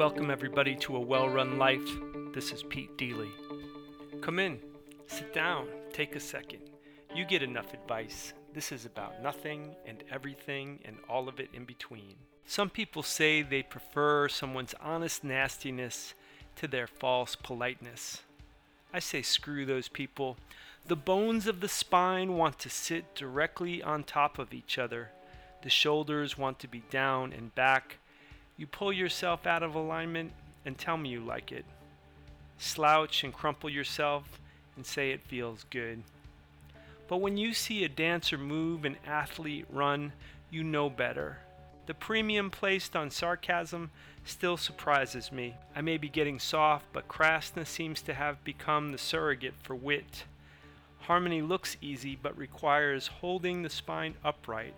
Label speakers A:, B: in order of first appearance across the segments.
A: Welcome, everybody, to A Well Run Life. This is Pete Deely. Come in, sit down, take a second. You get enough advice. This is about nothing and everything and all of it in between. Some people say they prefer someone's honest nastiness to their false politeness. I say screw those people. The bones of the spine want to sit directly on top of each other. The shoulders want to be down and back you pull yourself out of alignment and tell me you like it. Slouch and crumple yourself and say it feels good. But when you see a dancer move, an athlete run, you know better. The premium placed on sarcasm still surprises me. I may be getting soft, but crassness seems to have become the surrogate for wit. Harmony looks easy, but requires holding the spine upright.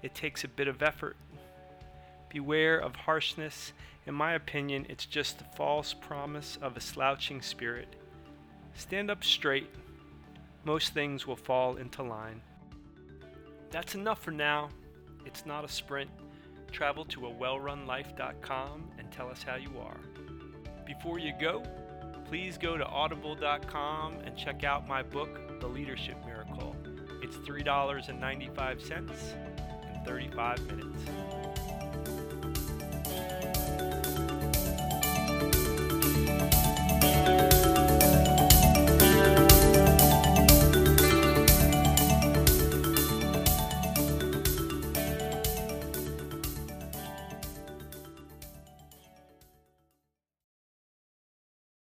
A: It takes a bit of effort. Beware of harshness. In my opinion, it's just the false promise of a slouching spirit. Stand up straight. Most things will fall into line. That's enough for now. It's not a sprint. Travel to a wellrunlife.com and tell us how you are. Before you go, please go to audible.com and check out my book, The Leadership Miracle. It's $3.95 in 35 minutes.